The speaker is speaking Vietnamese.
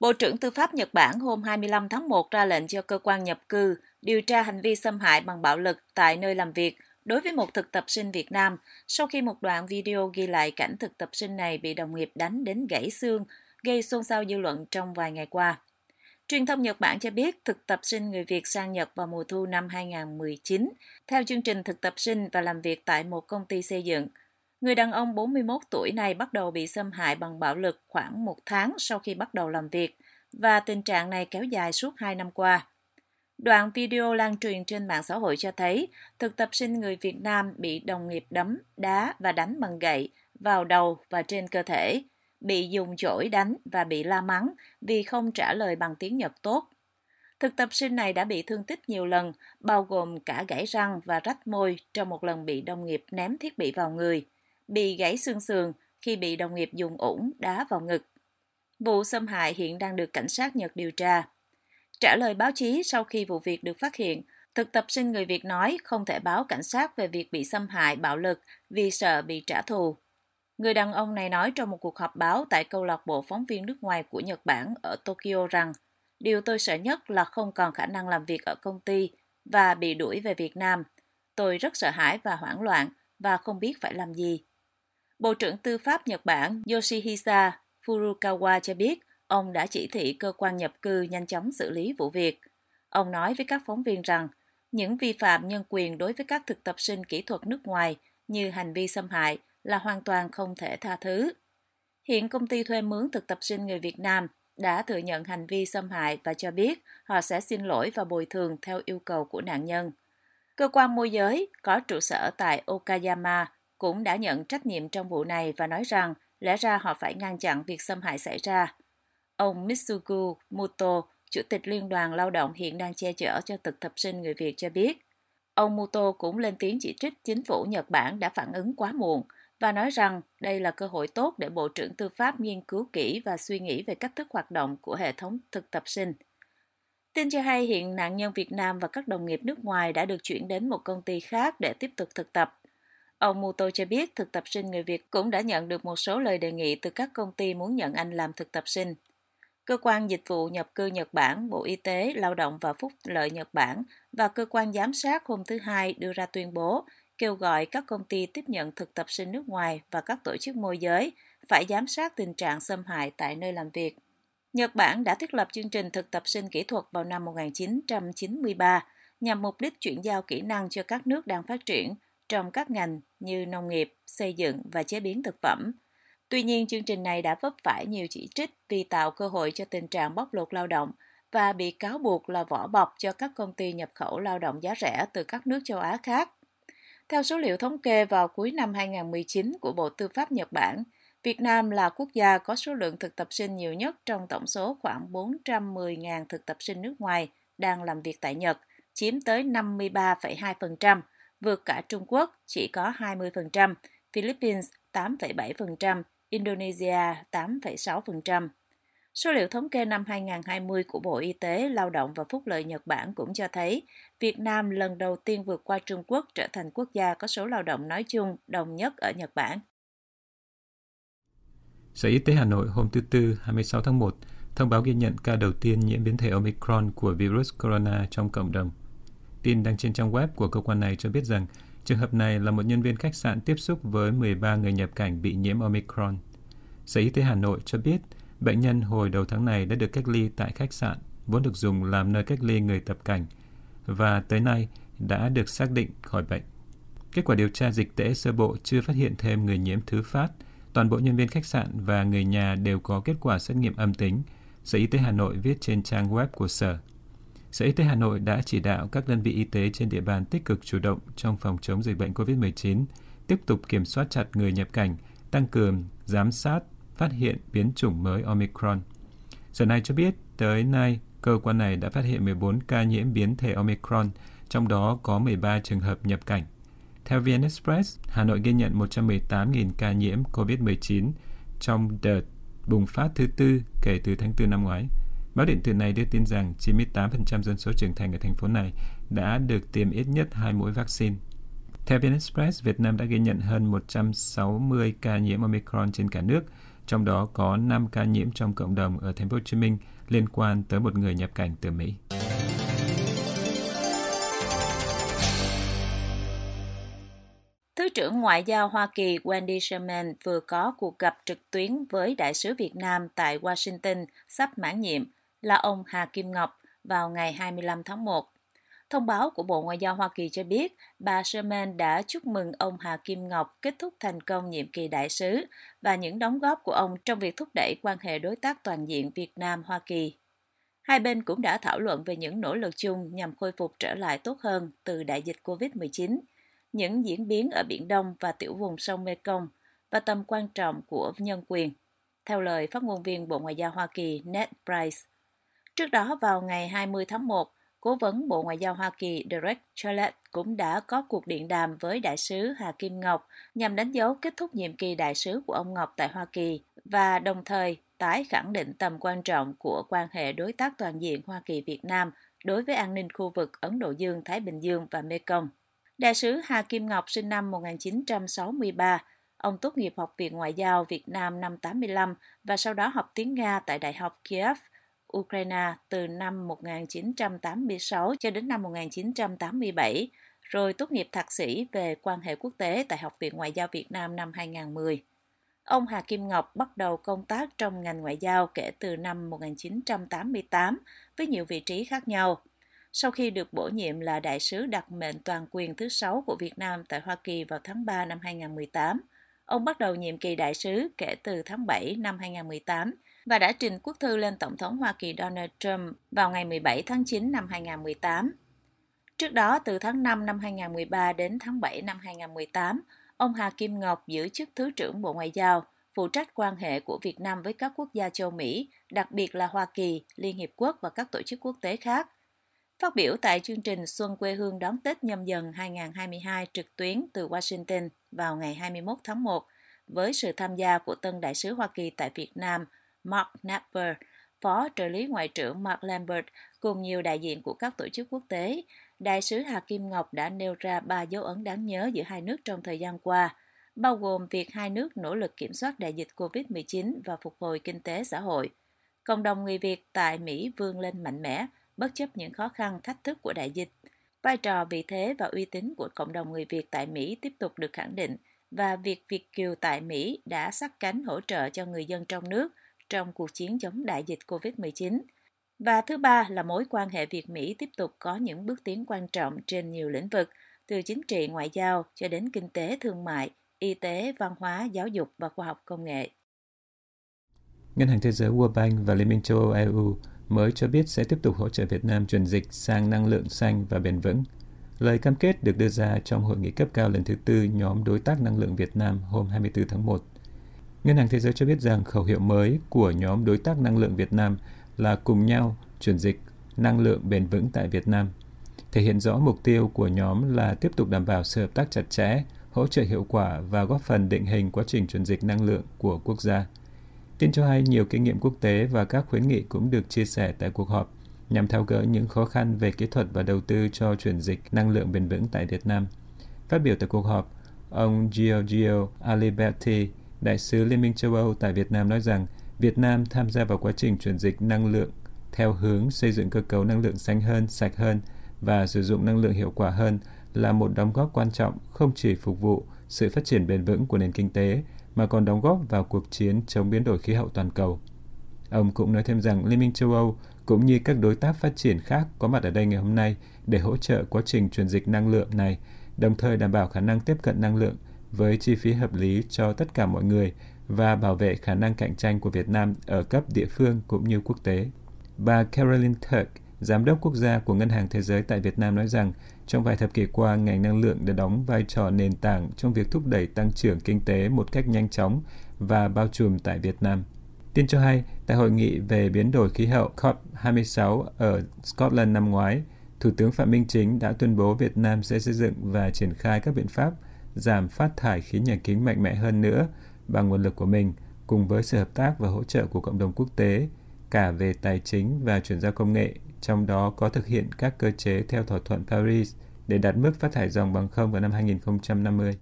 Bộ trưởng Tư pháp Nhật Bản hôm 25 tháng 1 ra lệnh cho cơ quan nhập cư điều tra hành vi xâm hại bằng bạo lực tại nơi làm việc đối với một thực tập sinh Việt Nam sau khi một đoạn video ghi lại cảnh thực tập sinh này bị đồng nghiệp đánh đến gãy xương, gây xôn xao dư luận trong vài ngày qua. Truyền thông Nhật Bản cho biết thực tập sinh người Việt sang Nhật vào mùa thu năm 2019 theo chương trình thực tập sinh và làm việc tại một công ty xây dựng. Người đàn ông 41 tuổi này bắt đầu bị xâm hại bằng bạo lực khoảng một tháng sau khi bắt đầu làm việc và tình trạng này kéo dài suốt hai năm qua. Đoạn video lan truyền trên mạng xã hội cho thấy thực tập sinh người Việt Nam bị đồng nghiệp đấm, đá và đánh bằng gậy vào đầu và trên cơ thể, bị dùng chổi đánh và bị la mắng vì không trả lời bằng tiếng Nhật tốt. Thực tập sinh này đã bị thương tích nhiều lần, bao gồm cả gãy răng và rách môi trong một lần bị đồng nghiệp ném thiết bị vào người, bị gãy xương sườn khi bị đồng nghiệp dùng ủng đá vào ngực. Vụ xâm hại hiện đang được cảnh sát Nhật điều tra. Trả lời báo chí sau khi vụ việc được phát hiện, thực tập sinh người Việt nói không thể báo cảnh sát về việc bị xâm hại bạo lực vì sợ bị trả thù. Người đàn ông này nói trong một cuộc họp báo tại câu lạc bộ phóng viên nước ngoài của Nhật Bản ở Tokyo rằng điều tôi sợ nhất là không còn khả năng làm việc ở công ty và bị đuổi về Việt Nam. Tôi rất sợ hãi và hoảng loạn và không biết phải làm gì. Bộ trưởng Tư pháp Nhật Bản Yoshihisa Furukawa cho biết ông đã chỉ thị cơ quan nhập cư nhanh chóng xử lý vụ việc. Ông nói với các phóng viên rằng những vi phạm nhân quyền đối với các thực tập sinh kỹ thuật nước ngoài như hành vi xâm hại là hoàn toàn không thể tha thứ. Hiện công ty thuê mướn thực tập sinh người Việt Nam đã thừa nhận hành vi xâm hại và cho biết họ sẽ xin lỗi và bồi thường theo yêu cầu của nạn nhân. Cơ quan môi giới có trụ sở tại Okayama cũng đã nhận trách nhiệm trong vụ này và nói rằng lẽ ra họ phải ngăn chặn việc xâm hại xảy ra. Ông Mitsugu Muto, Chủ tịch Liên đoàn Lao động hiện đang che chở cho thực tập sinh người Việt cho biết. Ông Muto cũng lên tiếng chỉ trích chính phủ Nhật Bản đã phản ứng quá muộn và nói rằng đây là cơ hội tốt để Bộ trưởng Tư pháp nghiên cứu kỹ và suy nghĩ về cách thức hoạt động của hệ thống thực tập sinh. Tin cho hay hiện nạn nhân Việt Nam và các đồng nghiệp nước ngoài đã được chuyển đến một công ty khác để tiếp tục thực tập. Ông Muto cho biết thực tập sinh người Việt cũng đã nhận được một số lời đề nghị từ các công ty muốn nhận anh làm thực tập sinh. Cơ quan Dịch vụ Nhập cư Nhật Bản, Bộ Y tế, Lao động và Phúc lợi Nhật Bản và cơ quan giám sát hôm thứ Hai đưa ra tuyên bố kêu gọi các công ty tiếp nhận thực tập sinh nước ngoài và các tổ chức môi giới phải giám sát tình trạng xâm hại tại nơi làm việc. Nhật Bản đã thiết lập chương trình thực tập sinh kỹ thuật vào năm 1993 nhằm mục đích chuyển giao kỹ năng cho các nước đang phát triển trong các ngành như nông nghiệp, xây dựng và chế biến thực phẩm. Tuy nhiên, chương trình này đã vấp phải nhiều chỉ trích vì tạo cơ hội cho tình trạng bóc lột lao động và bị cáo buộc là vỏ bọc cho các công ty nhập khẩu lao động giá rẻ từ các nước châu Á khác. Theo số liệu thống kê vào cuối năm 2019 của Bộ Tư pháp Nhật Bản, Việt Nam là quốc gia có số lượng thực tập sinh nhiều nhất trong tổng số khoảng 410.000 thực tập sinh nước ngoài đang làm việc tại Nhật, chiếm tới 53,2%, vượt cả Trung Quốc chỉ có 20%, Philippines 8,7%, Indonesia 8,6%. Số liệu thống kê năm 2020 của Bộ Y tế, Lao động và Phúc lợi Nhật Bản cũng cho thấy Việt Nam lần đầu tiên vượt qua Trung Quốc trở thành quốc gia có số lao động nói chung đông nhất ở Nhật Bản. Sở Y tế Hà Nội hôm thứ Tư 26 tháng 1 thông báo ghi nhận ca đầu tiên nhiễm biến thể Omicron của virus corona trong cộng đồng. Tin đăng trên trang web của cơ quan này cho biết rằng trường hợp này là một nhân viên khách sạn tiếp xúc với 13 người nhập cảnh bị nhiễm Omicron. Sở Y tế Hà Nội cho biết bệnh nhân hồi đầu tháng này đã được cách ly tại khách sạn, vốn được dùng làm nơi cách ly người tập cảnh và tới nay đã được xác định khỏi bệnh. Kết quả điều tra dịch tễ sơ bộ chưa phát hiện thêm người nhiễm thứ phát. Toàn bộ nhân viên khách sạn và người nhà đều có kết quả xét nghiệm âm tính. Sở Y tế Hà Nội viết trên trang web của Sở. Sở Y tế Hà Nội đã chỉ đạo các đơn vị y tế trên địa bàn tích cực chủ động trong phòng chống dịch bệnh COVID-19, tiếp tục kiểm soát chặt người nhập cảnh, tăng cường giám sát, phát hiện biến chủng mới Omicron. Sở này cho biết tới nay cơ quan này đã phát hiện 14 ca nhiễm biến thể Omicron, trong đó có 13 trường hợp nhập cảnh. Theo VN Express, Hà Nội ghi nhận 118.000 ca nhiễm COVID-19 trong đợt bùng phát thứ tư kể từ tháng 4 năm ngoái. Báo điện tử này đưa tin rằng 98% dân số trưởng thành ở thành phố này đã được tiêm ít nhất hai mũi vaccine. Theo VN Express, Việt Nam đã ghi nhận hơn 160 ca nhiễm Omicron trên cả nước, trong đó có 5 ca nhiễm trong cộng đồng ở thành phố Hồ Chí Minh liên quan tới một người nhập cảnh từ Mỹ. Thứ trưởng Ngoại giao Hoa Kỳ Wendy Sherman vừa có cuộc gặp trực tuyến với đại sứ Việt Nam tại Washington sắp mãn nhiệm là ông Hà Kim Ngọc vào ngày 25 tháng 1. Thông báo của Bộ Ngoại giao Hoa Kỳ cho biết, bà Sherman đã chúc mừng ông Hà Kim Ngọc kết thúc thành công nhiệm kỳ đại sứ và những đóng góp của ông trong việc thúc đẩy quan hệ đối tác toàn diện Việt Nam-Hoa Kỳ. Hai bên cũng đã thảo luận về những nỗ lực chung nhằm khôi phục trở lại tốt hơn từ đại dịch COVID-19, những diễn biến ở Biển Đông và tiểu vùng sông Mekong và tầm quan trọng của nhân quyền, theo lời phát ngôn viên Bộ Ngoại giao Hoa Kỳ Ned Price. Trước đó vào ngày 20 tháng 1, Cố vấn Bộ Ngoại giao Hoa Kỳ Derek Chollet cũng đã có cuộc điện đàm với đại sứ Hà Kim Ngọc nhằm đánh dấu kết thúc nhiệm kỳ đại sứ của ông Ngọc tại Hoa Kỳ và đồng thời tái khẳng định tầm quan trọng của quan hệ đối tác toàn diện Hoa Kỳ-Việt Nam đối với an ninh khu vực Ấn Độ Dương-Thái Bình Dương và Mekong. Đại sứ Hà Kim Ngọc sinh năm 1963, ông tốt nghiệp Học viện Ngoại giao Việt Nam năm 85 và sau đó học tiếng Nga tại Đại học Kiev Ukraine từ năm 1986 cho đến năm 1987, rồi tốt nghiệp thạc sĩ về quan hệ quốc tế tại Học viện Ngoại giao Việt Nam năm 2010. Ông Hà Kim Ngọc bắt đầu công tác trong ngành ngoại giao kể từ năm 1988 với nhiều vị trí khác nhau. Sau khi được bổ nhiệm là đại sứ đặc mệnh toàn quyền thứ sáu của Việt Nam tại Hoa Kỳ vào tháng 3 năm 2018, ông bắt đầu nhiệm kỳ đại sứ kể từ tháng 7 năm 2018 và đã trình quốc thư lên Tổng thống Hoa Kỳ Donald Trump vào ngày 17 tháng 9 năm 2018. Trước đó, từ tháng 5 năm 2013 đến tháng 7 năm 2018, ông Hà Kim Ngọc giữ chức Thứ trưởng Bộ Ngoại giao, phụ trách quan hệ của Việt Nam với các quốc gia châu Mỹ, đặc biệt là Hoa Kỳ, Liên Hiệp Quốc và các tổ chức quốc tế khác. Phát biểu tại chương trình Xuân quê hương đón Tết nhâm dần 2022 trực tuyến từ Washington vào ngày 21 tháng 1, với sự tham gia của tân đại sứ Hoa Kỳ tại Việt Nam Mark Napper, Phó trợ lý Ngoại trưởng Mark Lambert cùng nhiều đại diện của các tổ chức quốc tế, Đại sứ Hà Kim Ngọc đã nêu ra ba dấu ấn đáng nhớ giữa hai nước trong thời gian qua, bao gồm việc hai nước nỗ lực kiểm soát đại dịch COVID-19 và phục hồi kinh tế xã hội. Cộng đồng người Việt tại Mỹ vươn lên mạnh mẽ, bất chấp những khó khăn, thách thức của đại dịch. Vai trò, vị thế và uy tín của cộng đồng người Việt tại Mỹ tiếp tục được khẳng định và việc Việt Kiều tại Mỹ đã sát cánh hỗ trợ cho người dân trong nước – trong cuộc chiến chống đại dịch COVID-19. Và thứ ba là mối quan hệ Việt-Mỹ tiếp tục có những bước tiến quan trọng trên nhiều lĩnh vực, từ chính trị ngoại giao cho đến kinh tế thương mại, y tế, văn hóa, giáo dục và khoa học công nghệ. Ngân hàng Thế giới World Bank và Liên minh châu Âu EU mới cho biết sẽ tiếp tục hỗ trợ Việt Nam chuyển dịch sang năng lượng xanh và bền vững. Lời cam kết được đưa ra trong hội nghị cấp cao lần thứ tư nhóm đối tác năng lượng Việt Nam hôm 24 tháng 1 Ngân hàng Thế giới cho biết rằng khẩu hiệu mới của nhóm đối tác năng lượng Việt Nam là cùng nhau chuyển dịch năng lượng bền vững tại Việt Nam, thể hiện rõ mục tiêu của nhóm là tiếp tục đảm bảo sự hợp tác chặt chẽ, hỗ trợ hiệu quả và góp phần định hình quá trình chuyển dịch năng lượng của quốc gia. Tin cho hay nhiều kinh nghiệm quốc tế và các khuyến nghị cũng được chia sẻ tại cuộc họp nhằm tháo gỡ những khó khăn về kỹ thuật và đầu tư cho chuyển dịch năng lượng bền vững tại Việt Nam. Phát biểu tại cuộc họp, ông Giorgio Aliberti, Đại sứ Liên minh châu Âu tại Việt Nam nói rằng Việt Nam tham gia vào quá trình chuyển dịch năng lượng theo hướng xây dựng cơ cấu năng lượng xanh hơn, sạch hơn và sử dụng năng lượng hiệu quả hơn là một đóng góp quan trọng không chỉ phục vụ sự phát triển bền vững của nền kinh tế mà còn đóng góp vào cuộc chiến chống biến đổi khí hậu toàn cầu. Ông cũng nói thêm rằng Liên minh châu Âu cũng như các đối tác phát triển khác có mặt ở đây ngày hôm nay để hỗ trợ quá trình chuyển dịch năng lượng này, đồng thời đảm bảo khả năng tiếp cận năng lượng với chi phí hợp lý cho tất cả mọi người và bảo vệ khả năng cạnh tranh của Việt Nam ở cấp địa phương cũng như quốc tế. Bà Carolyn Turk, Giám đốc quốc gia của Ngân hàng Thế giới tại Việt Nam nói rằng trong vài thập kỷ qua, ngành năng lượng đã đóng vai trò nền tảng trong việc thúc đẩy tăng trưởng kinh tế một cách nhanh chóng và bao trùm tại Việt Nam. Tin cho hay, tại hội nghị về biến đổi khí hậu COP26 ở Scotland năm ngoái, Thủ tướng Phạm Minh Chính đã tuyên bố Việt Nam sẽ xây dựng và triển khai các biện pháp giảm phát thải khí nhà kính mạnh mẽ hơn nữa bằng nguồn lực của mình cùng với sự hợp tác và hỗ trợ của cộng đồng quốc tế cả về tài chính và chuyển giao công nghệ, trong đó có thực hiện các cơ chế theo thỏa thuận Paris để đạt mức phát thải dòng bằng không vào năm 2050.